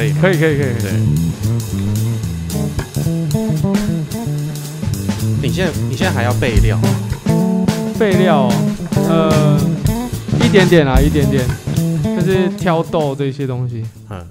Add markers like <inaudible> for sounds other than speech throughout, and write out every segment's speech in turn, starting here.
可以吗？可以可以可以。对。你现在你现在还要备料吗？备料，呃，一点点啊，一点点，就是挑豆这些东西。嗯，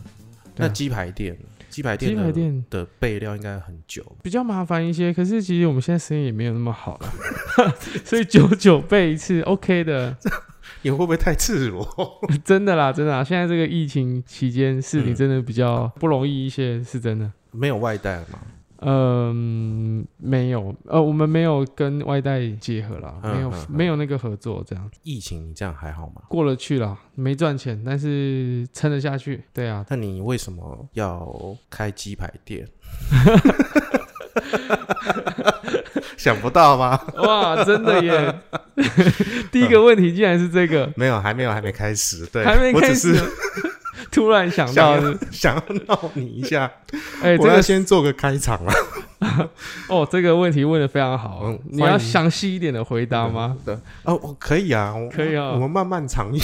那鸡排店，鸡排店的鸡排店的备料应该很久。比较麻烦一些，可是其实我们现在生意也没有那么好了，<laughs> 所以久久备一次 OK 的，<laughs> 你会不会太赤裸？<laughs> 真的啦，真的啦。现在这个疫情期间，事情嗯真的比较不容易一些，是真的。没有外带吗？嗯，没有，呃，我们没有跟外带结合啦，没有没有那个合作，这样疫情你这样还好吗？过了去了，没赚钱，但是撑得下去。对啊，那你为什么要开鸡排店？想不到吗？<laughs> 哇，真的耶！第一个问题竟然是这个，没有，还没有，还没开始。对，还没开始，<laughs> 突然想到想要闹你一下。哎、这我要先做个开场啊。<laughs> 哦，这个问题问的非常好，嗯你要详细一点的回答吗？对，哦，我可以啊，我可以啊我们慢慢尝一。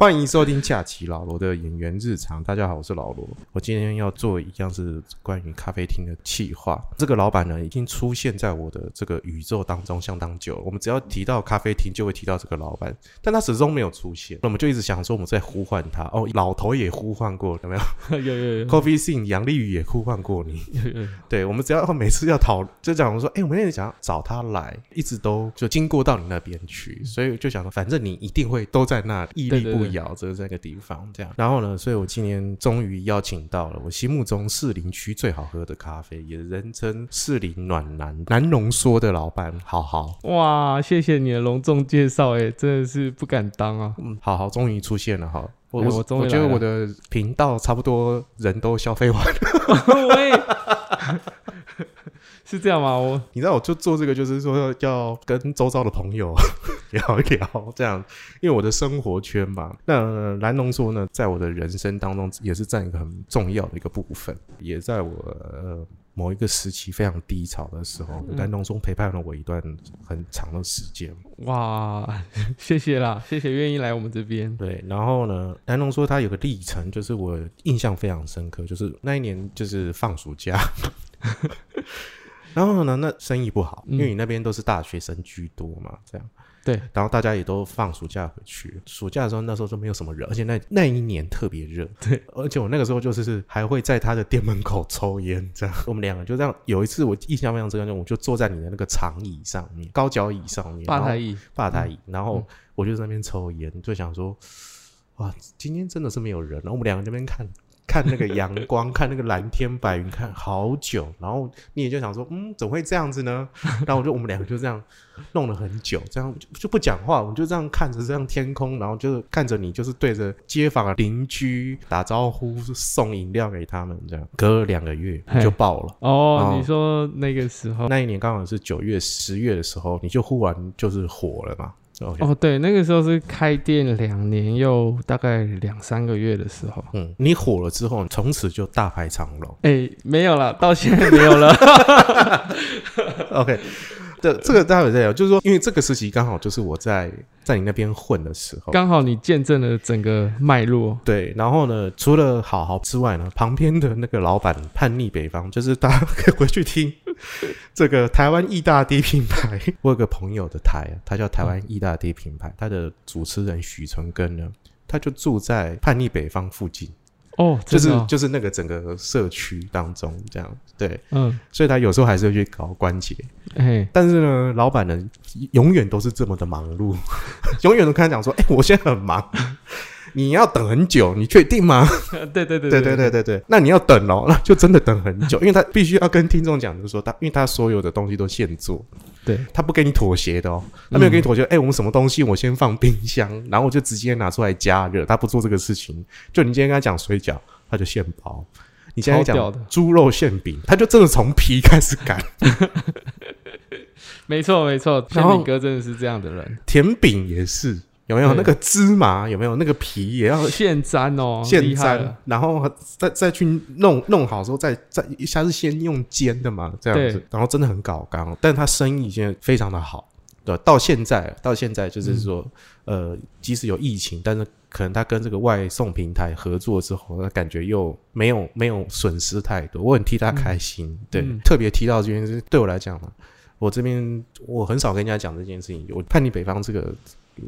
欢迎收听假期老罗的演员日常。大家好，我是老罗。我今天要做一样是关于咖啡厅的企划。这个老板呢，已经出现在我的这个宇宙当中相当久了。我们只要提到咖啡厅，就会提到这个老板，但他始终没有出现。那我们就一直想说，我们在呼唤他。哦，老头也呼唤过，有没有 <laughs> 有有有？<laughs> Coffee Sing 杨丽宇也呼唤过你。有有有，对，我们只要每次要讨，就讲说，哎、我们也想要找他来，一直都就经过到你那边去，所以就想说，反正你一定会都在那屹立不对对对摇着这个地方，这样。然后呢，所以我今年终于邀请到了我心目中士林区最好喝的咖啡，也人称士林暖男南浓缩的老板，好好。哇，谢谢你的隆重介绍，哎，真的是不敢当啊。嗯，好好，终于出现了哈。我我哎我我觉得我的频道差不多人都消费完了，<laughs> 喂，是这样吗？我你知道，我就做这个，就是说要跟周遭的朋友 <laughs> 聊一聊，这样，因为我的生活圈嘛。那蓝龙说呢，在我的人生当中也是占一个很重要的一个部分，也在我呃某一个时期非常低潮的时候，嗯蓝浓缩陪伴了我一段很长的时间。哇，<laughs> 谢谢啦，谢谢愿意来我们这边。对，然后呢，蓝龙说他有个历程，就是我印象非常深刻，就是那一年就是放暑假。<laughs> 然后呢，那生意不好，因为你那边都是大学生居多嘛，这样。对，然后大家也都放暑假回去。暑假的时候，那时候就没有什么人，而且那那一年特别热。对，而且我那个时候就是还会在他的店门口抽烟，这样。<laughs> 我们两个就这样。有一次我印象非常深刻，我就坐在你的那个长椅上面，高脚椅上面，吧台椅，吧台椅，然后嗯我就在那边抽烟，就想说，哇，今天真的是没有人。然后我们两个那边看看那个阳光，<laughs> 看那个蓝天白云，看好久。然后你也就想说，嗯，怎么会这样子呢？然后我就我们两个就这样弄了很久，这样就就不讲话，我们就这样看着这样天空，然后就是看着你，就是对着街坊的邻居打招呼，送饮料给他们，这样隔了两个月就爆了。哦哦，你说那个时候，那一年刚好是九月、十月的时候，你就忽然就是火了嘛。哦，对，那个时候是开店两年又大概两三个月的时候。嗯，你火了之后，从此就大排长龙。哎，没有了，到现在没有了。<laughs> OK，这这个待会再聊，就是说，因为这个时期刚好就是我在在你那边混的时候。刚好你见证了整个脉络。对，然后呢，除了好好之外呢，旁边的那个老板叛逆北方，就是大家可以回去听 <laughs> 这个台湾意大利品牌。我有个朋友的台啊，他叫台湾意大利品牌，他的主持人许存根呢，他就住在叛逆北方附近。哦，就是就是那个整个社区当中这样，对，嗯，所以他有时候还是会去搞关节，哎，但是呢，老板呢永远都是这么的忙碌，<laughs> 永远都跟他讲说，哎、我现在很忙，你要等很久，你确定吗？<laughs> 对对对对对对对对，那你要等哦，那就真的等很久，因为他必须要跟听众讲，就是说他，因为他所有的东西都现做，对，他不跟你妥协的哦，他没有跟你妥协。哎、我们什么东西我先放冰箱，然后我就直接拿出来加热，他不做这个事情。就你今天跟他讲水饺，他就现包；你现在讲猪肉馅饼，他就真的从皮开始擀。没错没错，然后宪敏哥真的是这样的人，<laughs> 甜饼也是，有没有那个芝麻？有没有那个皮也要现粘哦，现粘然后再再去弄弄好之后，再再一下是先用煎的嘛，这样子，然后真的很搞刚，但他生意现在非常的好。对，到现在到现在就是说，呃，即使有疫情，但是可能他跟这个外送平台合作之后，那感觉又没有没有损失太多，我很替他开心。对，嗯特别提到这件事，对我来讲嘛，我这边我很少跟人家讲这件事情。我叛逆北方这个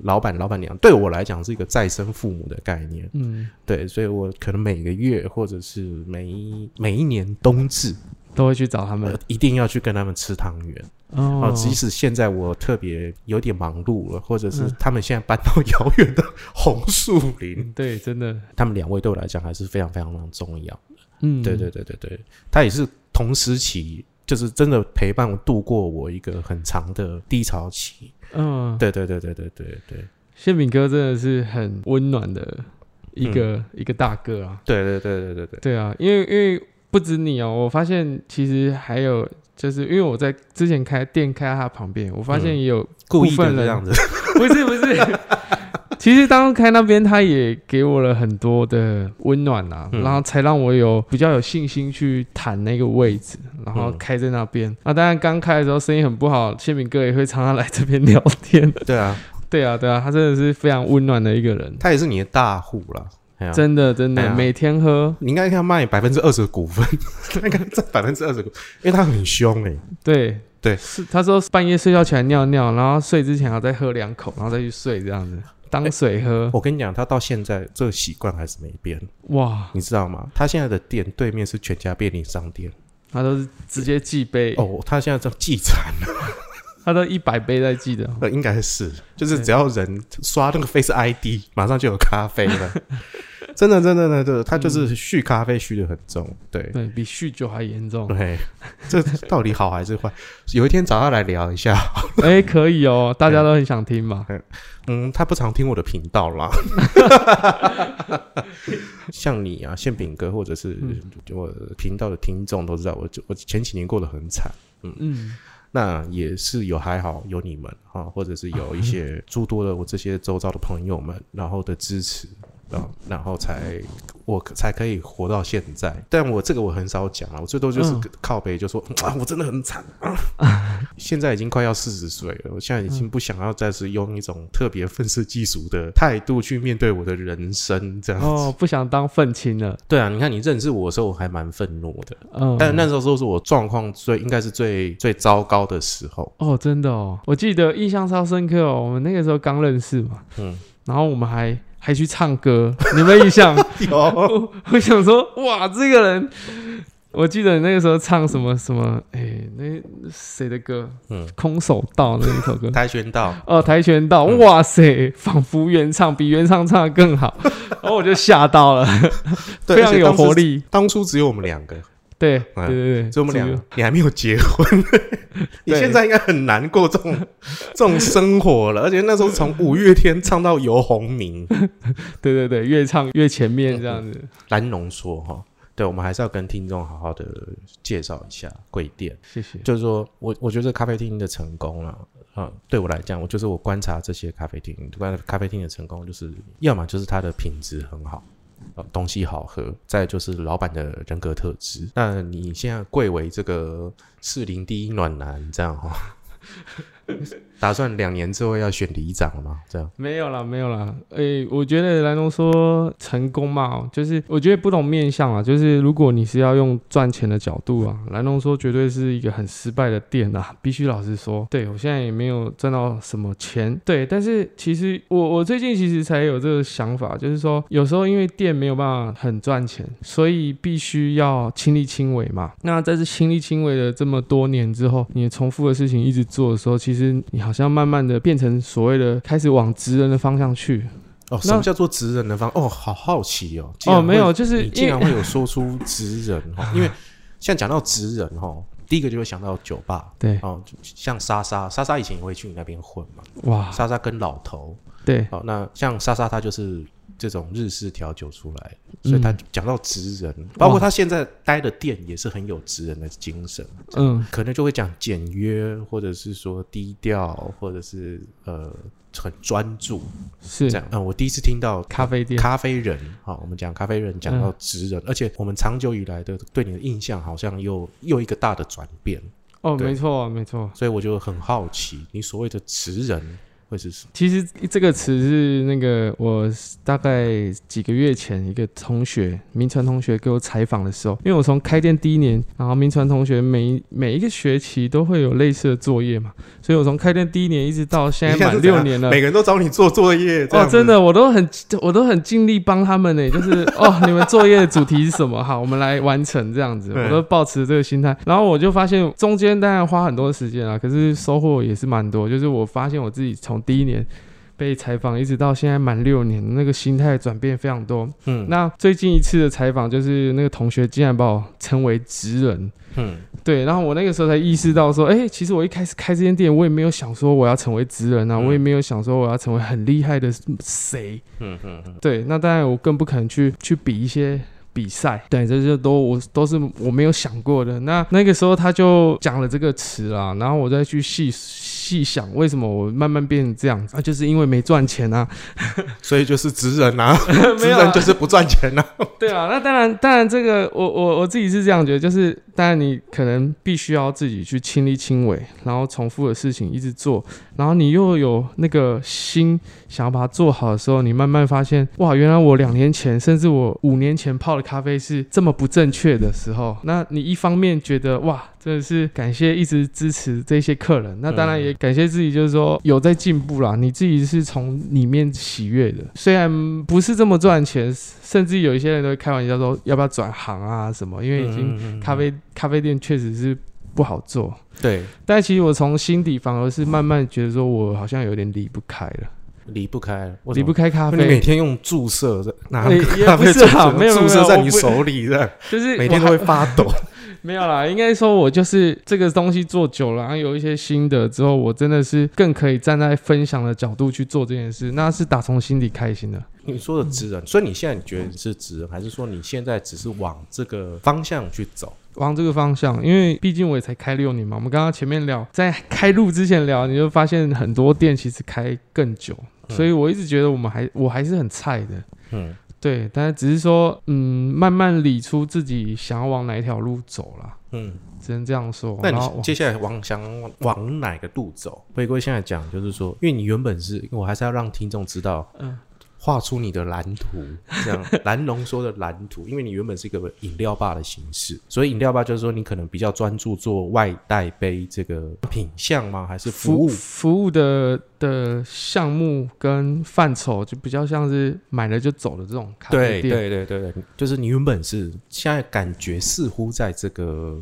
老板老板娘对我来讲是一个再生父母的概念。嗯，对，所以我可能每个月或者是每一每一年冬至，都会去找他们呃，一定要去跟他们吃汤圆。哦哦，即使现在我特别有点忙碌了，或者是嗯他们现在搬到遥远的红树林，<laughs> 对，真的，他们两位对我来讲还是非常非常非常重要。嗯，对对对对对，他也是同时期，就是真的陪伴我度过我一个很长的低潮期。嗯，对对对对对对。对馅饼哥真的是很温暖的一个、一个大哥啊。对对对对对对，对啊，因为因为不止你哦，我发现其实还有，就是因为我在之前开店开在他旁边，我发现也有、故意的这样子。不 <laughs> 是不是，其实当开那边他也给我了很多的温暖啊，嗯。然后才让我有比较有信心去谈那个位置，然后嗯。开在那边。啊，当然刚开的时候生意很不好，谢敏哥也会常常来这边聊天。<laughs> 对啊，对啊对啊，他真的是非常温暖的一个人，他也是你的大户啦。哎呀真的真的、哎每天喝。你应该看他卖百分之二十的股份，<laughs> 那个这百分之二十股，因为他很凶哎、对。对。是他说半夜睡觉起来尿尿，然后睡之前要再喝两口，然后再去睡，这样子当水喝。我跟你讲，他到现在这个习惯还是没变，哇，你知道吗？他现在的店对面是全家便利商店他都是直接寄杯，哦，他现在这寄惨了，<laughs> 他都一百杯在寄的。呃，应该是，就是只要人刷那个 Face ID，马上就有咖啡了。<laughs> <laughs> 真的，真的，真的，他就是续咖啡续的很重，对。对比酗酒还严重。对，这到底好还是坏？有一天找他来聊一下。<laughs> 哎、可以哦，大家都很想听嘛。<laughs> 嗯，他不常听我的频道啦。像你啊，馅饼哥，或者是嗯我频道的听众都知道，我就我前几年过得很惨。嗯，那也是有还好有你们哈，或者是有一些诸多的我这些周遭的朋友们，然后的支持啊，然后才我才可以活到现在。但我这个我很少讲啊，我最多就是嗯靠背就说、啊，我真的很惨啊。<laughs> 现在已经快要四十岁了，我现在已经不想要再是用一种特别愤世嫉俗的态度去面对我的人生这样子。哦，不想当愤青了。对啊，你看你认识我的时候，我还蛮愤怒的，嗯，但那时候说是我状况最应该是最最糟糕的时候。哦，真的哦，我记得印象超深刻哦。我们那个时候刚认识嘛，嗯，然后我们还还去唱歌，你有没有印象？<laughs> 有我我想说，哇，这个人，我记得你那个时候唱什么什么，哎、那谁的歌？嗯，空手道那一首歌。跆拳道，哦，跆拳道，嗯哇塞，仿佛原唱比原唱唱的更好，然后我就吓到了，<laughs> 非常有活。力。当初只有我们两个，对嗯对对对，所以我们两个，你还没有结婚，<laughs> 你现在应该很难过这种 <laughs> 这种生活了。而且那时候从五月天唱到游鸿明，<laughs> 对对对，越唱越前面这样子。蓝浓说哈，对，我们还是要跟听众好好的介绍一下贵店。谢谢。就是说我我觉得咖啡厅的成功啊，啊、对我来讲，我就是我观察这些咖啡厅，观察咖啡厅的成功，就是要么就是它的品质很好。东西好喝，再就是老板的人格特质。那你现在贵为这个士林第一暖男，这样哈、打算两年之后要选里长了吗？这样，没有啦，没有啦。诶、我觉得蓝龙说成功嘛，就是我觉得不同面向啊，就是如果你是要用赚钱的角度啊，蓝龙说绝对是一个很失败的店啊，<laughs> 必须老实说。对我现在也没有赚到什么钱，对，但是其实我我最近其实才有这个想法，就是说有时候因为店没有办法很赚钱，所以必须要亲力亲为嘛。那在这亲力亲为的这么多年之后，你重复的事情一直做的时候，其实你好像慢慢的变成所谓的开始往职人的方向去。哦，什那么叫做职人的方？哦，好好奇哦。哦，没有，就是你竟然会有说出职人哈，因为 <laughs> 像讲到职人哈，第一个就会想到酒吧对，哦，像莎莎，莎莎以前也会去你那边混嘛，哇，莎莎跟老头对，哦，那像莎莎她就是这种日式调酒出来，所以她嗯。讲到职人，包括他现在待的店也是很有职人的精神，嗯，可能就会讲简约，或者是说低调，或者是呃很专注是。这样。嗯，我第一次听到咖啡店，咖啡人，好，我们讲咖啡人，讲到职人，而且我们长久以来的对你的印象好像又又一个大的转变。哦，对。没错没错。所以我就很好奇，你所谓的职人会是什么？其实这个词是那个我大概几个月前一个同学，明传同学给我采访的时候，因为我从开店第一年，然后明传同学每每一个学期都会有类似的作业嘛，所以我从开店第一年一直到现在满六年了每。个人都找你做作业，这哦，真的，我都很我都很尽力帮他们呢，就是 <laughs> 哦，你们作业的主题是什么？好，我们来完成这样子，我都保持这个心态。然后我就发现中间当然花很多时间啊，可是收获也是蛮多。就是我发现我自己从第一年被采访一直到现在满六年，那个心态转变非常多。嗯那最近一次的采访，就是那个同学竟然把我称为职人。嗯对，然后我那个时候才意识到说，哎、其实我一开始开这间店，我也没有想说我要成为职人啊，嗯我也没有想说我要成为很厉害的谁。嗯嗯嗯，对，那当然我更不可能去去比一些比赛，对，这些都我都是我没有想过的。那那个时候他就讲了这个词啦，然后我再去细细想为什么我慢慢变成这样子？啊，就是因为没赚钱啊，<laughs> 所以就是职人啊，<laughs> 职啊。人就是不赚钱啊。<laughs> 对啊，那当然，当然，这个我我我自己是这样觉得，就是当然你可能必须要自己去亲力亲为，然后重复的事情一直做，然后你又有那个心想要把它做好的时候，你慢慢发现，哇，原来我两年前甚至我五年前泡的咖啡是这么不正确的时候，那你一方面觉得哇，真的是感谢一直支持这些客人，那当然也感谢自己，就是说有在进步啦，你自己是从里面喜悦的，虽然不是这么赚钱，甚至有一些人都会开玩笑说要不要转行啊什么，因为已经经咖啡咖啡店确实是不好做。对。但其实我从心底反而是慢慢觉得说，我好像有点离不开了，离不开，为什么？离不开咖啡。你每，天用注射的拿咖不是啡有注射在你手里的，就是每天都会发抖。没有啦，应该说我就是这个东西做久了，然后有一些心得之后，我真的是更可以站在分享的角度去做这件事，那是打从心底开心的。你说的职人，所以你现在你觉得你是职人，还是说你现在只是往这个方向去走？往这个方向，因为毕竟我也才开六年嘛。我们刚刚前面聊，在开路之前聊，你就发现很多店其实开更久，嗯所以我一直觉得我们还我还是很菜的，嗯，对。但是只是说，嗯，慢慢理出自己想要往哪一条路走啦，嗯，只能这样说。那你接下来往想往往哪个路走？回归现在讲，就是说，因为你原本是，我还是要让听众知道，嗯画出你的蓝图，这样 <laughs> 蓝龙说的蓝图，因为你原本是一个饮料吧的形式，所以饮料吧就是说你可能比较专注做外带杯这个品相吗？还是服务？服务的的项目跟范畴，就比较像是买了就走的这种咖啡对店。对对对，就是你原本是，现在感觉似乎在这个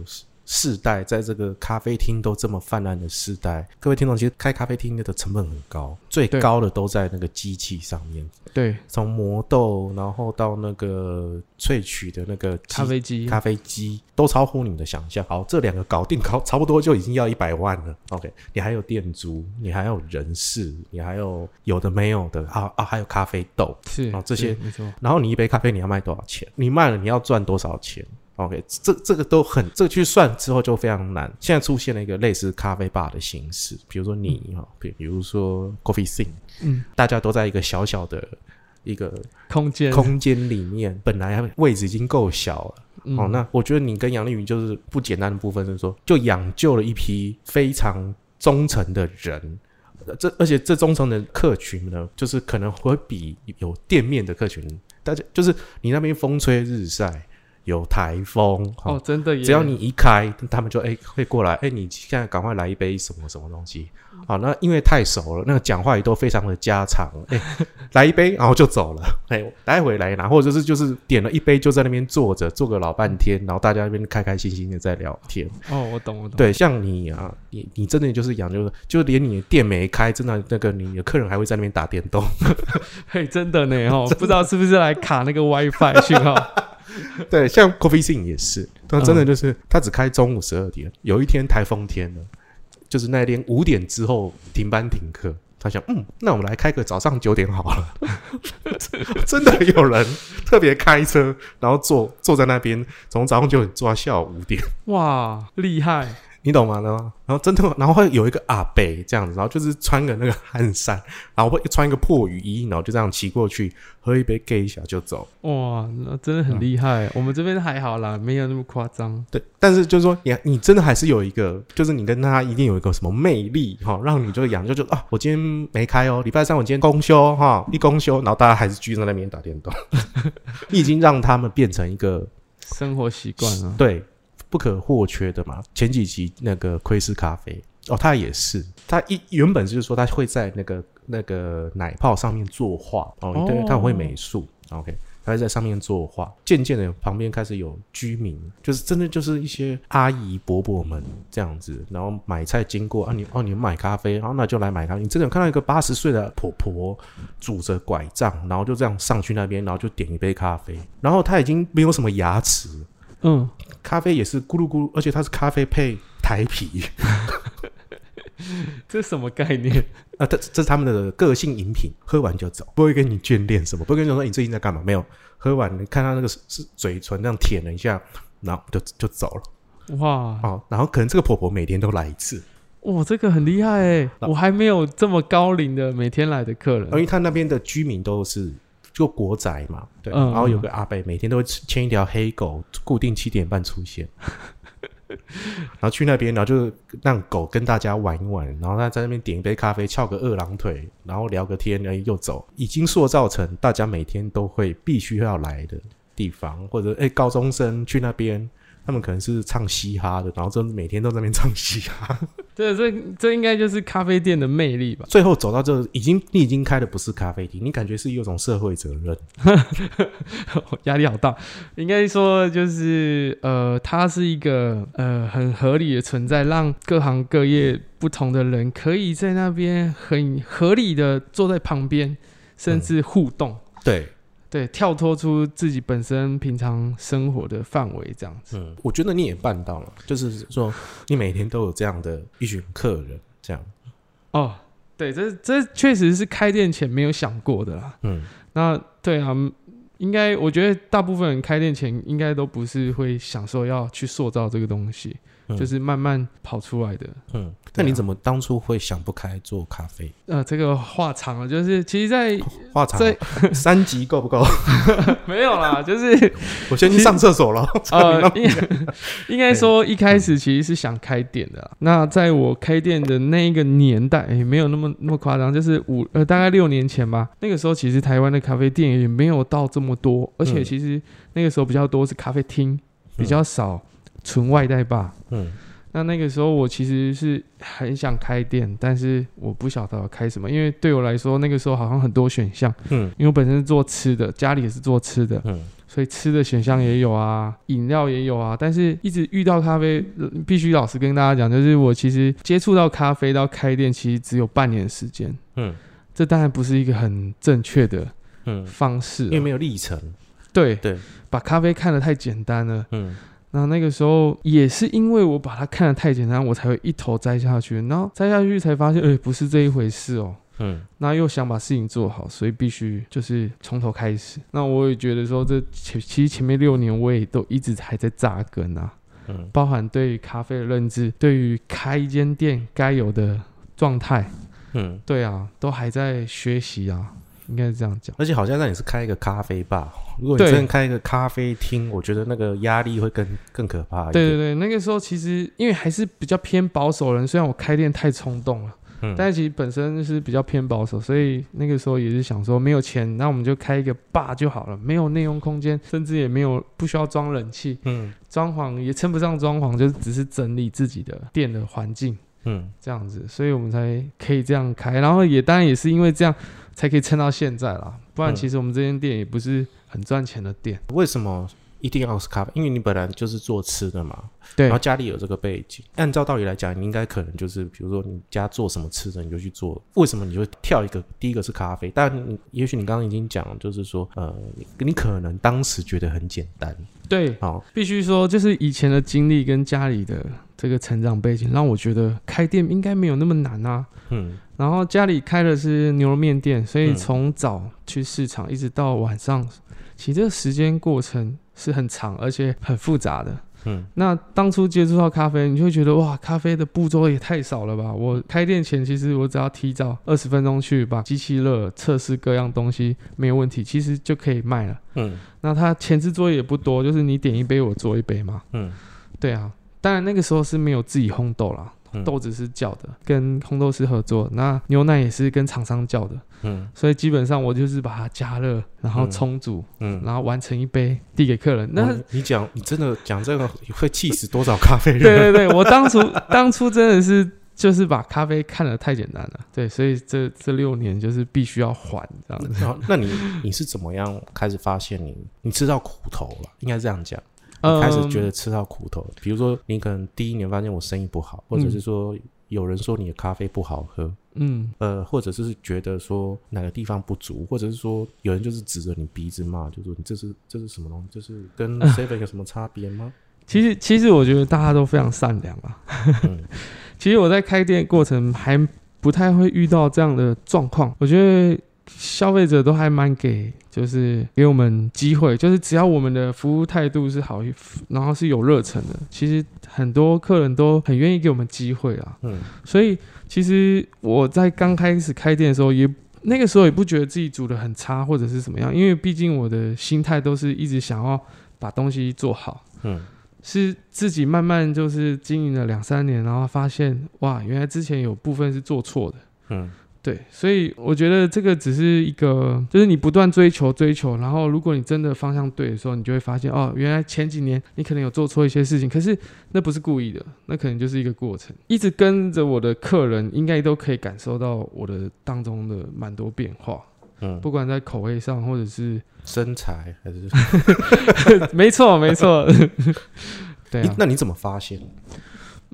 世代，在这个咖啡厅都这么泛滥的世代，各位听众，其实开咖啡厅的成本很高，最高的都在那个机器上面，对从磨豆，然后到那个萃取的那个咖啡机，咖啡机都超乎你的想象。好，这两个搞定，搞差不多就已经要一百万了。OK，你还有店租，你还有人事，你还有有的没有的啊啊，还有咖啡豆。是哦这些没错。然后你一杯咖啡你要卖多少钱？你卖了你要赚多少钱？OK，这这个都很，这个去算之后就非常难。现在出现了一个类似咖啡吧的形式，比如说你哈，比比如说 Coffee Sing，嗯，大家都在一个小小的一个空间空间里面，本来位置已经够小了。嗯哦，那我觉得你跟杨丽云就是不简单的部分是说，就养就了一批非常忠诚的人。呃这而且这忠诚的客群呢，就是可能会比有店面的客群，大家就是你那边风吹日晒，有台风，哦，哦，真的耶，只要你一开，他们就哎、会过来，哎、你现在赶快来一杯什么什么东西。好，那因为太熟了，那个讲话也都非常的家常，哎、<laughs> 来一杯，然后就走了，哎、待会来拿，或者是就是点了一杯就在那边坐着，坐个老半天，然后大家那边开开心心的在聊天。哦，我懂我懂，对，像你啊，你你真的就是养，就是就连你的店没开，真的那个你的客人还会在那边打电动。<laughs> 嘿，真的呢哦，<laughs> 不知道是不是来卡那个 WiFi 讯号？<laughs> 对，像 Coffee Sing 也是，他真的就是、他只开中午十二点，有一天台风天了，就是那天五点之后停班停课。他想，嗯，那我们来开个早上九点好了。<laughs> 真的有人特别开车，然后坐坐在那边，从早上九点坐到下午五点。哇，厉害！你懂吗？然后然后真的，<laughs> 然后会有一个阿北这样子，然后就是穿个那个汗衫，然后会穿一个破雨衣，然后就这样骑过去，喝一杯 gay 小就走。哇，那真的很厉害。我们这边还好啦，没有那么夸张。对，但是就是说，你你真的还是有一个，就是你跟他一定有一个什么魅力哈，让你就养就就啊，我今天没开哦，礼拜三我今天公休哈，一公休，然后大家还是聚在那边打电动，你 <laughs> 已经让他们变成一个生活习惯了。对。不可或缺的嘛。前几集那个窥视咖啡哦，他也是，他一原本就是说他会在那个那个奶泡上面作画哦，对，他很会美术，OK，他会在上面作画。渐渐的，旁边开始有居民，就是真的就是一些阿姨伯伯们这样子，然后买菜经过啊，你哦，你们买咖啡，然后那就来买咖啡。你真的有看到一个八十岁的婆婆拄着拐杖，然后就这样上去那边，然后就点一杯咖啡，然后他已经没有什么牙齿。嗯，咖啡也是咕噜咕噜，而且它是咖啡配台啤，<laughs> 这什么概念啊？这这是他们的个性饮品，喝完就走，不会跟你眷恋什么，不会跟你说你最近在干嘛？没有，喝完你看他那个是嘴唇这样舔了一下，然后就就走了。哇，哦，然后可能这个婆婆每天都来一次，哇，这个很厉害哎，我还没有这么高龄的每天来的客人，因为他那边的居民都是。就国宅嘛，对，然后有个阿伯每天都会牵一条黑狗，固定七点半出现，<laughs> 然后去那边，然后就让狗跟大家玩一玩，然后他在那边点一杯咖啡，翘个二郎腿，然后聊个天，然后又走，已经塑造成大家每天都会必须要来的地方，或者哎高中生去那边。他们可能是唱嘻哈的，然后就每天都在那边唱嘻哈。<laughs> 对，这这应该就是咖啡店的魅力吧。最后走到这，已经你已经开的不是咖啡厅，你感觉是有种社会责任，<laughs> 压力好大。应该说就是呃，它是一个呃很合理的存在，让各行各业不同的人可以在那边很合理的坐在旁边，甚至互动。对。对，跳脱出自己本身平常生活的范围，这样子。嗯，我觉得你也办到了，就是说你每天都有这样的一群客人，这样。哦，对，这这确实是开店前没有想过的啦。嗯，那对啊，应该我觉得大部分人开店前应该都不是会想说要去塑造这个东西。就是慢慢跑出来的。嗯，那你怎么当初会想不开做咖啡？呃，这个话长了，就是其实，<laughs> 在话长，在三集够不够？<laughs> 没有啦，就是 <laughs> 我先去上厕所了。呃，应该说一开始其实是想开店的。那在我开店的那一个年代，也没有那么那么夸张，就是五呃大概六年前吧。那个时候其实台湾的咖啡店也没有到这么多，而且其实那个时候比较多是咖啡厅，比较少。纯外带吧。嗯，那那个时候我其实是很想开店，但是我不晓得要开什么，因为对我来说那个时候好像很多选项，嗯，因为我本身是做吃的，家里也是做吃的，嗯，所以吃的选项也有啊，饮料也有啊，但是一直遇到咖啡，必须老实跟大家讲，就是我其实接触到咖啡到开店，其实只有半年时间，嗯，这当然不是一个很正确的嗯。方式，因为没有历程，对对，把咖啡看得太简单了，嗯。那那个时候也是因为我把它看得太简单，我才会一头栽下去。然后栽下去才发现，哎，不是这一回事哦。嗯。那又想把事情做好，所以必须就是从头开始。那我也觉得说，这前其实前面六年我也都一直还在扎根啊。嗯。包含对于咖啡的认知，对于开一间店该有的状态，嗯，对啊，都还在学习啊。应该是这样讲，而且好像那你是开一个咖啡吧？如果你真的开一个咖啡厅，我觉得那个压力会更更可怕。对对对，那个时候其实因为还是比较偏保守人，虽然我开店太冲动了，嗯，但是其实本身是比较偏保守，所以那个时候也是想说，没有钱，那我们就开一个吧就好了，没有内容空间，甚至也没有不需要装冷气，嗯，装潢也称不上装潢，就是只是整理自己的店的环境，嗯，这样子，所以我们才可以这样开，然后也当然也是因为这样。才可以撑到现在啦，不然其实我们这间店也不是很赚钱的店。为什么一定要是咖啡？因为你本来就是做吃的嘛，对，然后家里有这个背景。按照道理来讲，你应该可能就是，比如说你家做什么吃的，你就去做。为什么你就跳一个？第一个是咖啡，但也许你刚刚已经讲，就是说，呃，你可能当时觉得很简单。对，好，必须说，就是以前的经历跟家里的这个成长背景，让我觉得开店应该没有那么难啊。嗯。然后家里开的是牛肉面店，所以从早去市场一直到晚上，其实这个时间过程是很长而且很复杂的。嗯那当初接触到咖啡，你就会觉得哇，咖啡的步骤也太少了吧？我开店前其实我只要提早二十分钟去把机器热测试各样东西没有问题，其实就可以卖了。嗯那它前置作业也不多，就是你点一杯我做一杯嘛。嗯对啊，当然那个时候是没有自己烘豆啦，嗯豆子是叫的，跟烘豆师合作。那牛奶也是跟厂商叫的，嗯所以基本上我就是把它加热，然后嗯冲煮，嗯。然后完成一杯递给客人。那、哦你讲，你真的讲这个会气死多少咖啡人？对对对，我当初 <laughs> 当初真的是就是把咖啡看得太简单了，对，所以这这六年就是必须要还这样子。然后，那你你是怎么样开始发现你你吃到苦头了？应该这样讲，你开始觉得吃到苦头了。比如说，你可能第一年发现我生意不好，或者是说有人说你的咖啡不好喝，嗯呃，或者是觉得说哪个地方不足，或者是说有人就是指着你鼻子骂，就说你这是这是什么东西？这是跟 seven 有什么差别吗？其实其实我觉得大家都非常善良啊。嗯 <laughs> 其实我在开店过程还不太会遇到这样的状况，我觉得消费者都还蛮给，就是给我们机会，就是只要我们的服务态度是好，然后是有热忱的，其实很多客人都很愿意给我们机会啊。嗯所以其实我在刚开始开店的时候也。那个时候也不觉得自己煮的很差或者是怎么样，因为毕竟我的心态都是一直想要把东西做好，嗯是自己慢慢就是经营了两三年，然后发现哇，原来之前有部分是做错的。嗯对，所以我觉得这个只是一个，就是你不断追求追求，然后如果你真的方向对的时候，你就会发现哦，原来前几年你可能有做错一些事情，可是那不是故意的，那可能就是一个过程。一直跟着我的客人，应该都可以感受到我的当中的蛮多变化，嗯，不管在口味上，或者是，身材还是？<laughs> 没错没 <laughs> 错，对啊，那你怎么发现？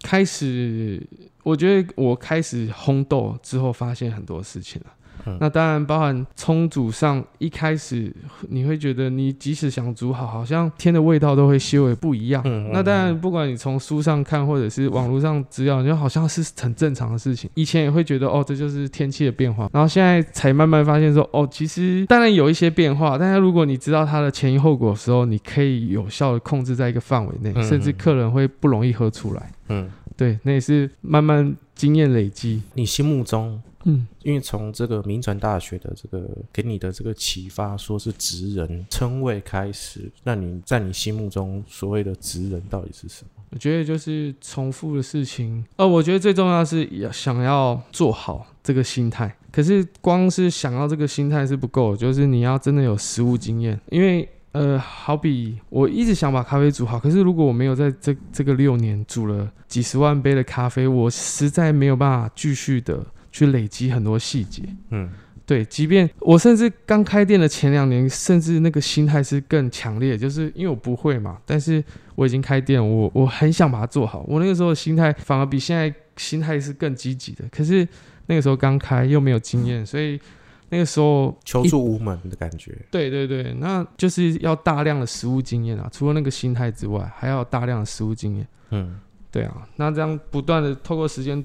开始，我觉得我开始烘豆之后，发现很多事情了。嗯那当然包含冲煮上，一开始你会觉得你即使想煮好，好像天的味道都会稍微不一样。嗯那当然，不管你从书上看，或者是网络上资料，你就好像是很正常的事情。以前也会觉得哦，这就是天气的变化，然后现在才慢慢发现说，哦，其实当然有一些变化，但是如果你知道它的前因后果的时候，你可以有效的控制在一个范围内，嗯甚至客人会不容易喝出来。嗯，对，那也是慢慢经验累积。你心目中，嗯，因为从这个民传大学的这个给你的这个启发，说是职人称谓开始，那你在你心目中所谓的职人到底是什么？我觉得就是重复的事情。呃，我觉得最重要的是要想要做好这个心态。可是光是想要这个心态是不够的，就是你要真的有实务经验。因为呃，好比我一直想把咖啡煮好，可是如果我没有在这这个六年煮了几十万杯的咖啡，我实在没有办法继续的去累积很多细节。嗯对，即便我甚至刚开店的前两年，甚至那个心态是更强烈，就是因为我不会嘛，但是我已经开店，我我很想把它做好。我那个时候的心态反而比现在心态是更积极的。可是那个时候刚开又没有经验，所以那个时候求助无门的感觉。对对对，那就是要大量的实物经验啊。除了那个心态之外，还要大量的实物经验。嗯对啊，那这样不断的透过时间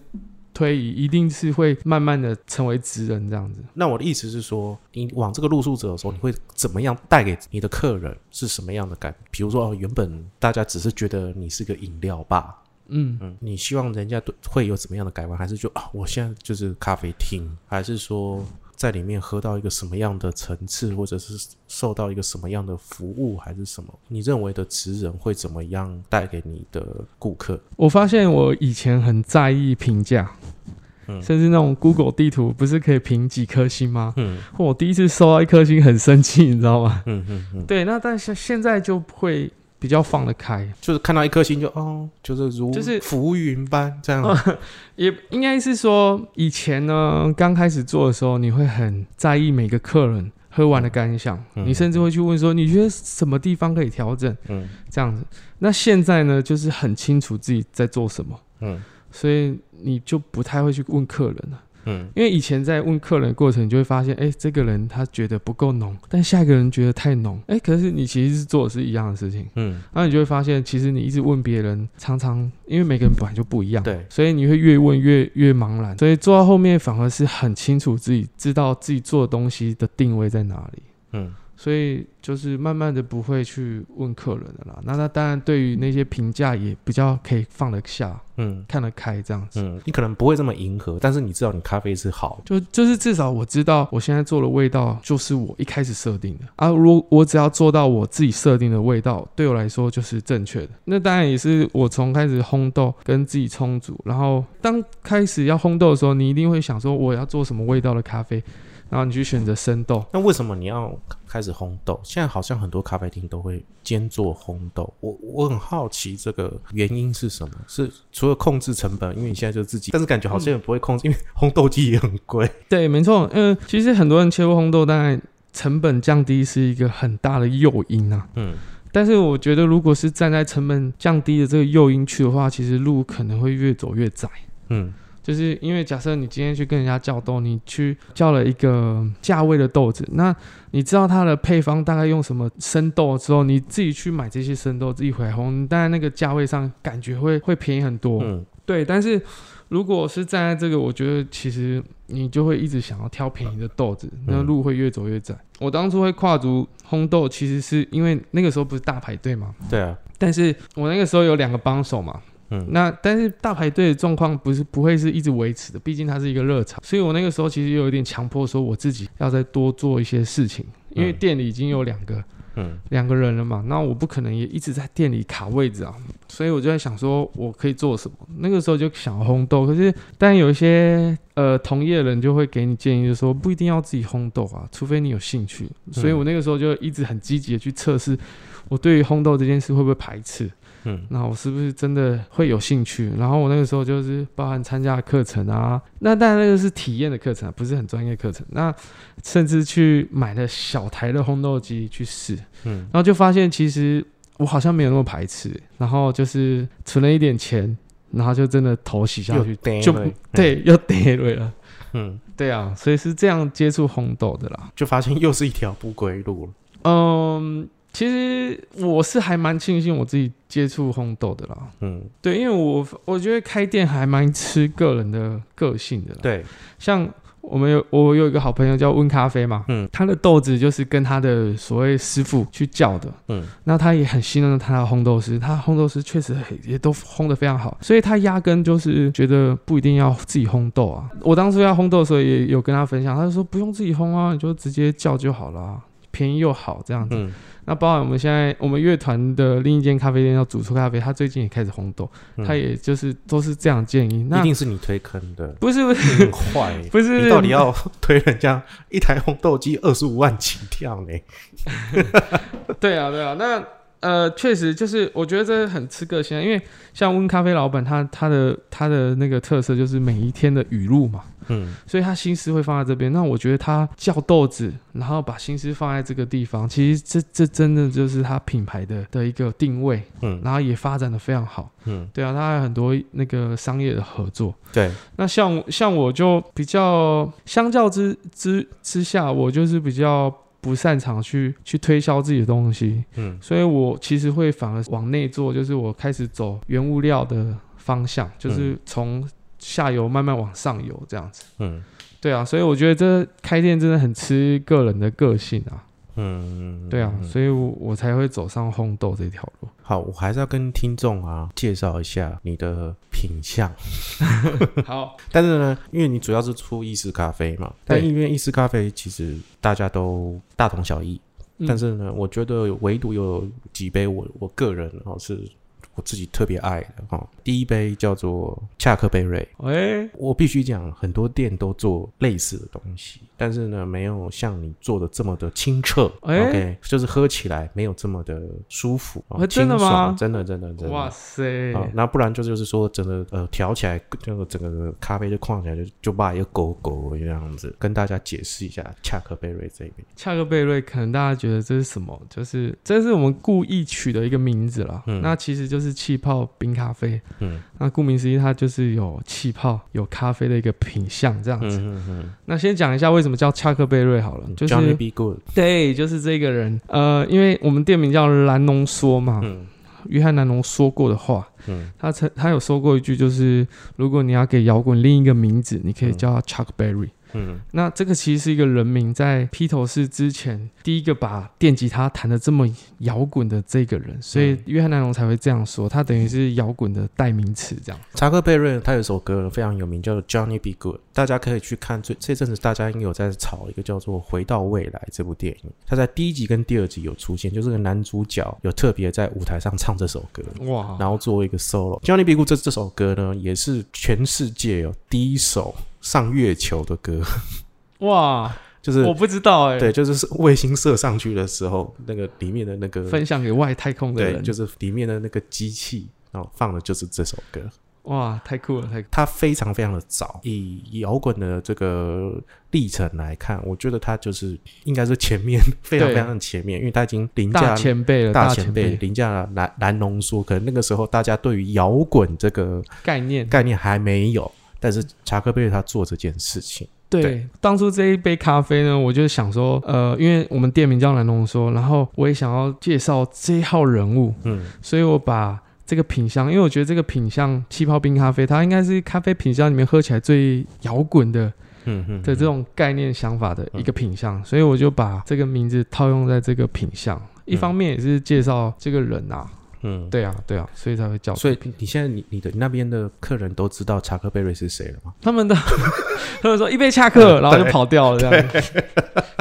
推移，一定是会慢慢的成为职人这样子。那我的意思是说，你往这个路数走的时候，你会怎么样带给你的客人是什么样的感？比如说，哦，原本大家只是觉得你是个饮料吧，嗯，嗯，你希望人家对会有怎么样的改观？还是就啊，我现在就是咖啡厅，还是说在里面喝到一个什么样的层次，或者是受到一个什么样的服务，还是什么？你认为的职人会怎么样带给你的顾客？我发现我以前很在意评价，嗯甚至那种 Google 地图不是可以评几颗星吗？嗯我第一次收到一颗星很生气，你知道吗？嗯嗯嗯，对，那但是现在就会比较放得开，就是看到一颗星就哦，就是如就是浮云般这样。<laughs> 也应该是说以前呢，刚开始做的时候，你会很在意每个客人喝完的感想，嗯你甚至会去问说，你觉得什么地方可以调整？嗯这样子。那现在呢，就是很清楚自己在做什么，嗯所以你就不太会去问客人了。嗯。因为以前在问客人的过程，你就会发现，哎、这个人他觉得不够浓，但下一个人觉得太浓，哎、可是你其实是做的是一样的事情，嗯，然后你就会发现，其实你一直问别人，常常因为每个人本来就不一样，对，所以你会越问越越茫然，所以做到后面反而是很清楚自己知道自己做的东西的定位在哪里。嗯所以就是慢慢的不会去问客人的啦。那他当然对于那些评价也比较可以放得下、嗯看得开这样子。嗯，你可能不会这么迎合，但是你知道你咖啡是好，就就是至少我知道我现在做的味道就是我一开始设定的啊，如我只要做到我自己设定的味道，对我来说就是正确的。那当然也是我从开始烘豆跟自己冲煮，然后当开始要烘豆的时候，你一定会想说我要做什么味道的咖啡，然后你去选择生豆。那为什么你要开始烘豆？现在好像很多咖啡厅都会兼做烘豆，我我很好奇这个原因是什么？是除了控制成本，因为你现在就自己，但是感觉好像也不会控制，因为烘豆机也很贵。<laughs> 对，没错，嗯，其实很多人切入烘豆，当然成本降低是一个很大的诱因啊。嗯但是我觉得，如果是站在成本降低的这个诱因去的话，其实路可能会越走越窄。嗯就是因为假设你今天去跟人家叫豆，你去叫了一个价位的豆子，那你知道它的配方大概用什么生豆之后，你自己去买这些生豆自己回来烘，当然那个价位上感觉会会便宜很多。嗯对，但是如果是站在这个，我觉得其实你就会一直想要挑便宜的豆子，那路会越走越窄。我当初会跨足烘豆，其实是因为那个时候不是大排队嘛，对啊，但是我那个时候有两个帮手嘛，嗯那但是大排队的状况不是不会是一直维持的，毕竟它是一个热场，所以我那个时候其实有一点强迫说我自己要再多做一些事情，因为嗯店里已经有两个嗯两个人了嘛，那我不可能也一直在店里卡位置啊，所以我就在想说我可以做什么。那个时候就想要烘豆，可是但有一些呃同业人就会给你建议，就说不一定要自己烘豆啊，除非你有兴趣。所以我那个时候就一直很积极的去测试，我对于烘豆这件事会不会排斥。嗯那我是不是真的会有兴趣？然后我那个时候就是包含参加课程啊，那当然那个是体验的课程啊，不是很专业课程。那甚至去买了小台的烘豆机去试，嗯然后就发现其实我好像没有那么排斥，然后就是存了一点钱，然后就真的头洗下去，就对对，又跌了了。嗯，对啊，所以是这样接触烘豆的啦。就发现又是一条不归路了。嗯，其实我是还蛮庆幸我自己接触烘豆的啦。嗯，对，因为我我觉得开店还蛮吃个人的个性的啦。对，像我们有我有一个好朋友叫温咖啡嘛，嗯他的豆子就是跟他的所谓师傅去叫的，嗯那他也很信任他的烘豆师，他烘豆师确实也都烘的非常好，所以他压根就是觉得不一定要自己烘豆啊。我当初要烘豆的时候也有跟他分享，他就说不用自己烘啊，你就直接叫就好了啊，便宜又好这样子。嗯那包含我们现在我们乐团的另一间咖啡店叫主厨咖啡，他最近也开始红豆，嗯他也就是都是这样建议。一定是你推坑的，不是不是很坏欸。不是，你到底要推人家一台红豆机二十五万起跳呢？<laughs> 对啊，对啊，那呃，确实就是我觉得这很吃个性啊，因为像温咖啡老板他他的他的那个特色就是每一天的语录嘛，嗯所以他心思会放在这边。那我觉得他叫豆子，然后把心思放在这个地方，其实这这真的就是他品牌的的一个定位，嗯然后也发展的非常好。嗯，对啊，他还有很多那个商业的合作。对，那像像我就比较相较之之之下，我就是比较不擅长去去推销自己的东西，嗯所以我其实会反而往内做，就是我开始走原物料的方向，就是从下游慢慢往上游这样子。嗯对啊，所以我觉得这开店真的很吃个人的个性啊。嗯，对啊，嗯所以我我才会走上烘豆这条路。好，我还是要跟听众啊介绍一下你的品相。<laughs> <laughs> 好，但是呢，因为你主要是出意式咖啡嘛，但因为意式咖啡其实大家都大同小异，嗯。但是呢，我觉得唯独有几杯我我个人哦是我自己特别爱的哈、哦。第一杯叫做恰克贝瑞，哎，我必须讲，很多店都做类似的东西，但是呢，没有像你做的这么的清澈。哎 OK，就是喝起来没有这么的舒服。真的吗真的，真的，真的。哇塞，啊，那不然就就是说，整个呃调起来，这个整个咖啡就框起来就就把一个狗狗这样子，跟大家解释一下恰克贝瑞这一边。恰克贝瑞，可能大家觉得这是什么？就是这是我们故意取的一个名字了。嗯那其实就是气泡冰咖啡。嗯那顾名思义，它就是有气泡、有咖啡的一个品相这样子。嗯嗯那先讲一下为什么叫恰克贝瑞好了，嗯就是，Johnny B Good，对，就是这个人。呃，因为我们店名叫蓝农说嘛，嗯约翰·南农说过的话，嗯他曾他有说过一句，就是如果你要给摇滚另一个名字，你可以叫他 Chuck Berry。嗯那这个其实是一个人名，在披头士之前第一个把电吉他弹得这么摇滚的这个人，所以嗯约翰南龙才会这样说，他等于是摇滚的代名词这样。查克贝瑞他有一首歌非常有名，叫做《Johnny Be Good》，大家可以去看。最这阵子大家应该有在炒一个叫做《回到未来》这部电影，他在第一集跟第二集有出现，就是个男主角有特别在舞台上唱这首歌。哇，然后作为一个 solo，《Johnny B. Good》这这首歌呢，也是全世界有第一首上月球的歌，哇，就是我不知道哎、对，就是卫星射上去的时候，那个里面的那个分享给外太空的对，人，就是里面的那个机器，然后放的就是这首歌。哇，太酷了，太酷它非常非常的早，以摇滚的这个历程来看，我觉得它就是应该是前面非常非常的前面，因为它已经凌驾前辈了，大大前辈，凌驾了蓝蓝浓缩。可能那个时候大家对于摇滚这个概念。概念还没有，但是查克贝尔他做这件事情，对，对。当初这一杯咖啡呢，我就想说，呃，因为我们店名叫蓝浓缩，然后我也想要介绍这一号人物，嗯。所以我把这个品相，因为我觉得这个品相气泡冰咖啡，它应该是咖啡品相里面喝起来最摇滚的嗯嗯的这种概念想法的一个品相，所以我就把这个名字套用在这个品相。一方面也是介绍这个人啊，嗯，对啊，对啊，所以才会叫。所以你现在你你的那边的客人都知道查克贝瑞是谁了吗？他们的 <laughs> 他们说一杯恰克，然后就跑掉了这样。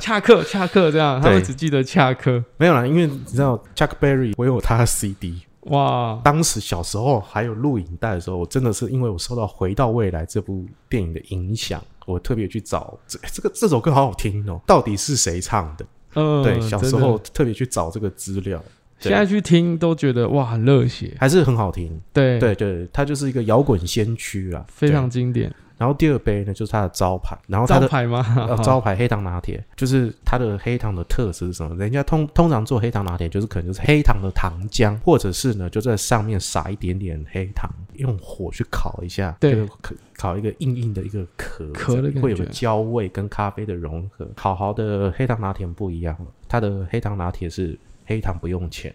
恰克恰克这样，他们对只记得恰克。没有啦，因为你知道 Chuck Berry 我有他的 CD，哇，当时小时候还有录影带的时候，我真的是因为我受到《回到未来》这部电影的影响，我特别去找这这个这首歌好好听哦，到底是谁唱的？嗯，对，小时候特别去找这个资料，对现在去听都觉得哇很热血，还是很好听。对，对对，它就是一个摇滚先驱啊，非常对。经典。然后第二杯呢，就是它的招牌，然后它的招牌吗？呃，招牌黑糖拿铁，就是它的黑糖的特色是什么？人家通通常做黑糖拿铁，就是可能就是黑糖的糖浆，或者是呢就在上面撒一点点黑糖，用火去烤一下，对就是烤烤一个硬硬的一个壳，壳的会有个焦味跟咖啡的融合。好好的黑糖拿铁不一样了，它的黑糖拿铁是黑糖不用钱。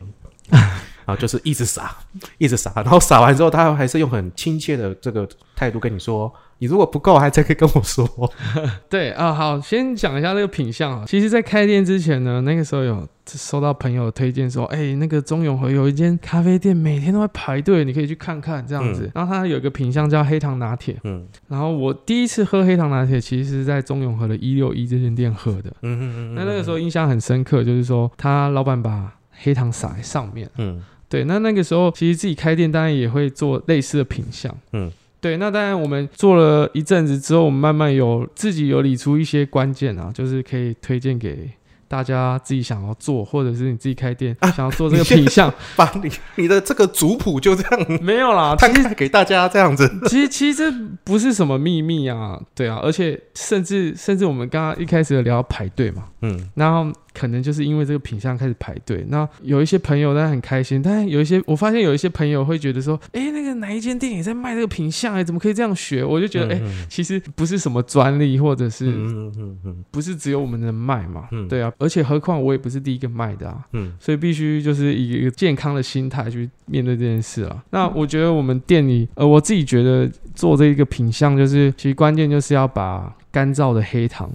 然 <laughs> 后就是一直撒，一直撒，然后撒完之后，他还是用很亲切的这个态度跟你说：“你如果不够，还再可以跟我说。<laughs> 对啊，好，先讲一下这个品相啊。其实，在开店之前呢，那个时候有收到朋友推荐说，哎、那个中永和有一间咖啡店，每天都在排队，你可以去看看这样子。嗯然后它有一个品相叫黑糖拿铁，”嗯然后我第一次喝黑糖拿铁，其实是在中永和的一六一这间店喝的。嗯嗯嗯，那那个时候印象很深刻，就是说他老板把黑糖撒在上面。嗯对，那那个时候其实自己开店，当然也会做类似的品相。嗯，对，那当然我们做了一阵子之后，我们慢慢有自己有理出一些关键啊，就是可以推荐给大家自己想要做，或者是你自己开店、想要做这个品相。<laughs> 把你你的这个族谱就这样没有啦，其实摊开给大家这样子。其实其实这不是什么秘密啊，对啊，而且甚至甚至我们刚刚一开始有聊到排队嘛，嗯然后可能就是因为这个品相开始排队，那有一些朋友当然很开心，但有一些我发现有一些朋友会觉得说，哎，那个哪一间店也在卖这个品相，哎，怎么可以这样学？我就觉得，哎、嗯其实不是什么专利，或者是、不是只有我们能卖嘛，嗯对啊，而且何况我也不是第一个卖的啊。嗯所以必须就是以一个健康的心态去面对这件事啊。那我觉得我们店里，呃，我自己觉得做这一个品相，就是其实关键就是要把干燥的黑糖，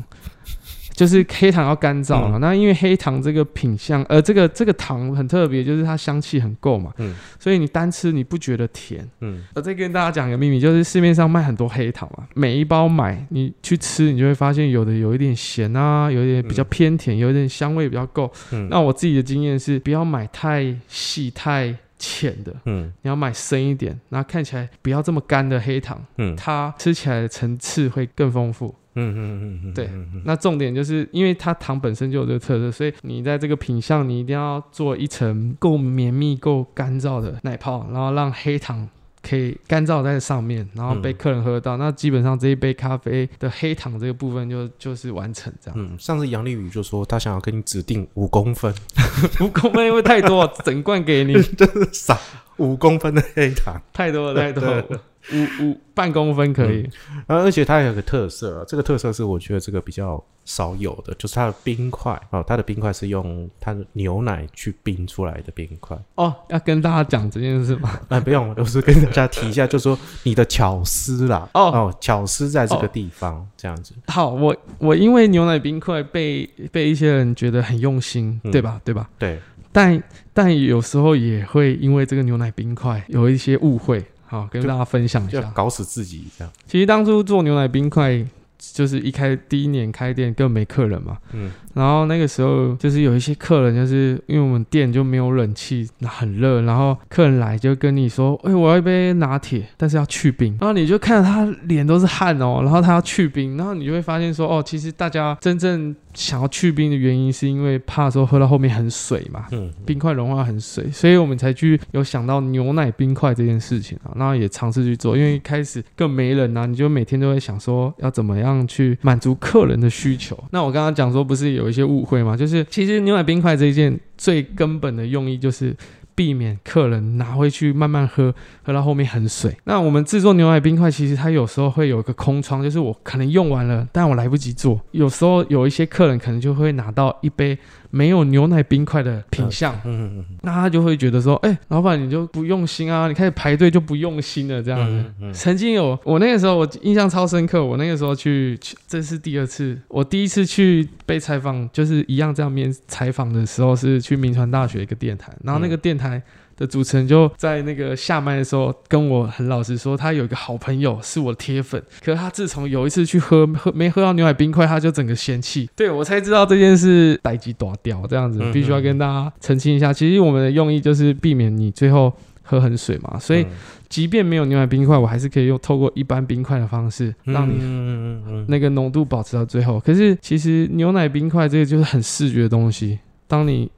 就是黑糖要干燥了。嗯那因为黑糖这个品相，呃，这个这个糖很特别，就是它香气很够嘛，嗯所以你单吃你不觉得甜。嗯我，再跟大家讲一个秘密，就是市面上卖很多黑糖嘛，每一包买你去吃，你就会发现有的有一点咸啊，有一点比较偏甜，有一点香味比较够。嗯那我自己的经验是，不要买太细、太浅的，嗯你要买深一点，然后看起来不要这么干的黑糖，嗯它吃起来的层次会更丰富。嗯嗯嗯嗯，对那重点就是因为它糖本身就有这个特色，所以你在这个品相，你一定要做一层够绵密、够干燥的奶泡，然后让黑糖。可以干燥在上面，然后被客人喝到，那基本上这一杯咖啡的黑糖这个部分就就是完成这样。嗯，上次杨丽宇就说他想要跟你指定五公分，<laughs> 五公分因为太多，整罐给你。<laughs> 撒五公分的黑糖。<laughs> 太多了，太多了，五五半公分可以。然后而且它有个特色啊，这个特色是我觉得这个比较少有的，就是它的冰块哦，它的冰块是用它的牛奶去冰出来的冰块。哦，要跟大家讲这件事吗？哎，不用，我是跟大家提一下，就是说你的巧思啦，哦哦，巧思在这个地方这样子。好，我我因为牛奶冰块被被一些人觉得很用心，嗯对吧？对吧？对，但但有时候也会因为这个牛奶冰块有一些误会，好跟大家分享一就下。搞死自己这样。其实当初做牛奶冰块，就是一开第一年开店根本没客人嘛，嗯然后那个时候就是有一些客人，就是因为我们店就没有冷气，很热，然后客人来就跟你说：“哎、我要一杯拿铁，但是要去冰。”然后你就看到他脸都是汗哦，然后他要去冰，然后你就会发现说：“哦，其实大家真正想要去冰的原因，是因为怕说喝到后面很水嘛。”嗯，冰块融化很水，所以我们才去有想到牛奶冰块这件事情啊，然后也尝试去做，因为一开始更没人啊，你就每天都会想说要怎么样去满足客人的需求。那我刚刚讲说不是有一些误会嘛？就是其实牛奶冰块这一件最根本的用意就是。避免客人拿回去慢慢喝，喝到后面很水。那我们制作牛奶冰块，其实它有时候会有一个空窗，就是我可能用完了，但我来不及做。有时候有一些客人可能就会拿到一杯没有牛奶冰块的品相，嗯嗯那他就会觉得说，哎、老板你就不用心啊，你开始排队就不用心了这样子。嗯嗯曾经有我那个时候我印象超深刻，我那个时候去，去这是第二次，我第一次去被采访，就是一样这样面采访的时候是去民传大学一个电台，然后那个电台。的主持人就在那个下麦的时候跟我很老实说，他有一个好朋友是我的铁粉，可是他自从有一次去喝喝没喝到牛奶冰块，他就整个嫌弃。对我才知道这件事逮鸡打掉这样子嗯，必须要跟大家澄清一下。其实我们的用意就是避免你最后喝很水嘛，所以嗯即便没有牛奶冰块，我还是可以用透过一般冰块的方式，让你那个浓度保持到最后。可是其实牛奶冰块这个就是很视觉的东西，当你习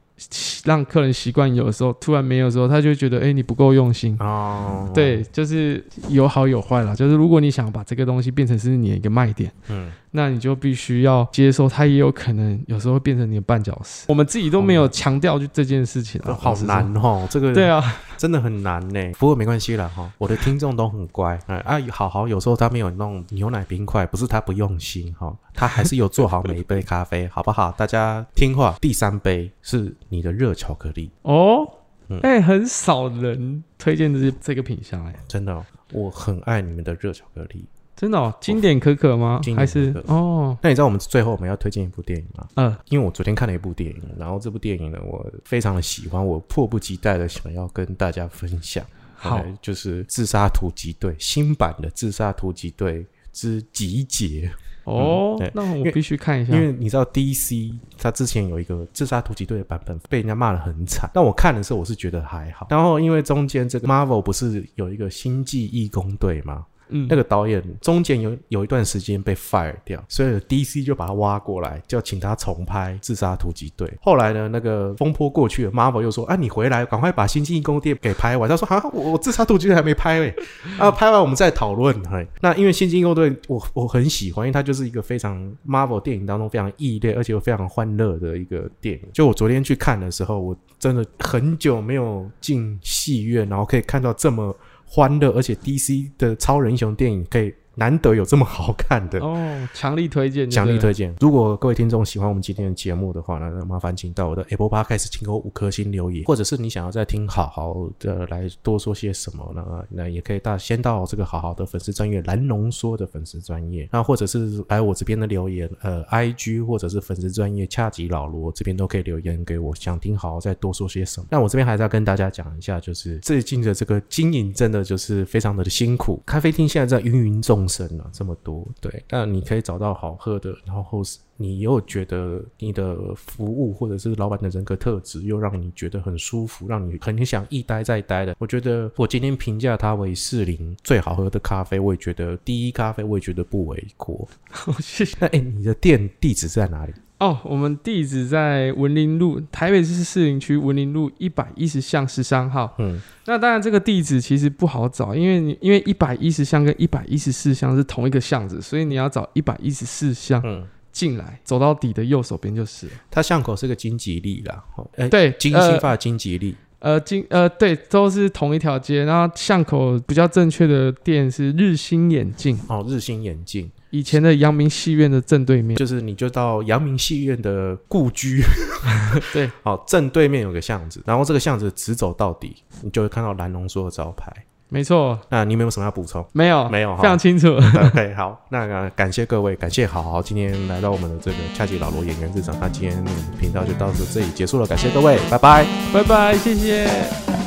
让客人习惯有的时候，突然没有的时候，他就会觉得哎、诶你不够用心。哦，对，就是有好有坏啦。就是如果你想把这个东西变成是你的一个卖点，嗯那你就必须要接受，它也有可能有时候会变成你的绊脚石。我们自己都没有强调就这件事情啊，好。难哦，这个对啊，<laughs> 真的很难呢。不过没关系啦哈，我的听众都很乖。哎啊，好好，有时候他没有弄牛奶冰块，不是他不用心哈，他还是有做好每一杯咖啡，<laughs> 好不好？大家听话。第三杯是你的热巧克力，哦嗯，哎、很少人推荐这这个品相哎、真的哦、我很爱你们的热巧克力。真的哦，经典可可吗？经典还是哦，那你知道我们最后我们要推荐一部电影吗？嗯，因为我昨天看了一部电影，然后这部电影呢，我非常的喜欢，我迫不及待的想要跟大家分享。好就是《自杀突击队》新版的《自杀突击队之集结》。哦，对那我必须看一下，因为你知道 DC 它之前有一个自杀突击队的版本被人家骂的很惨，但我看的时候我是觉得还好。然后因为中间这个 Marvel 不是有一个星际义工队吗？嗯，那个导演中间有有一段时间被 fire 掉，所以 DC 就把他挖过来，就请他重拍《自杀突击队》。后来呢，那个风波过去了，Marvel 又说：“啊，你回来，赶快把《星际义工队》给拍完。”他说：“啊，我我《自杀突击队》还没拍嘞，<laughs> 啊，拍完我们再讨论。”嘿，那因为《星际义工队》我我很喜欢，因为它就是一个非常 Marvel 电影当中非常异类，而且又非常欢乐的一个电影。就我昨天去看的时候，我真的很久没有进戏院，然后可以看到这么。欢乐，而且 DC 的超人英雄电影可以难得有这么好看的，哦，强力推荐，强力推荐。如果各位听众喜欢我们今天的节目的话呢，那麻烦请到我的 Apple Podcast 请给我五颗星留言，或者是你想要再听好好的来多说些什么呢？那也可以到先到这个好好的粉丝专业蓝浓说的粉丝专业，那或者是来我这边的留言，呃，IG 或者是粉丝专业恰吉老罗这边都可以留言给我，想听好好再多说些什么。那我这边还是要跟大家讲一下，就是最近的这个经营真的就是非常的辛苦，咖啡厅现在在芸芸众生啊，这么多，对，那你可以找到好喝的，然后是你又觉得你的服务或者是老板的人格特质又让你觉得很舒服，让你很想一待再待的。我觉得我今天评价它为四零最好喝的咖啡，我也觉得第一咖啡我也觉得不为过。<laughs> 谢谢。那哎，你的店地址在哪里？哦，我们地址在文林路，台北市士林区文林路一百一十巷十三号。嗯，那当然，这个地址其实不好找，因为你因为一百一十巷跟一百一十四巷是同一个巷子，所以你要找一百一十四巷嗯，进来，走到底的右手边就是了。它巷口是个金吉利啦，哦，哎，对，呃金星发金吉利，呃，金呃，对，都是同一条街。然后巷口比较正确的店是日新眼镜，哦，日新眼镜，以前的阳明戏院的正对面。就是你就到阳明戏院的故居，<laughs> 对，<laughs> 好，正对面有个巷子，然后这个巷子直走到底，你就会看到蓝龙说的招牌。没错，那你们有什么要补充？没有，没有非常清楚。<laughs> OK，好，那个感谢各位，感谢好好今天来到我们的这个恰吉老罗演员日常，那今天频道就到这里结束了，感谢各位，拜拜。拜拜，谢谢。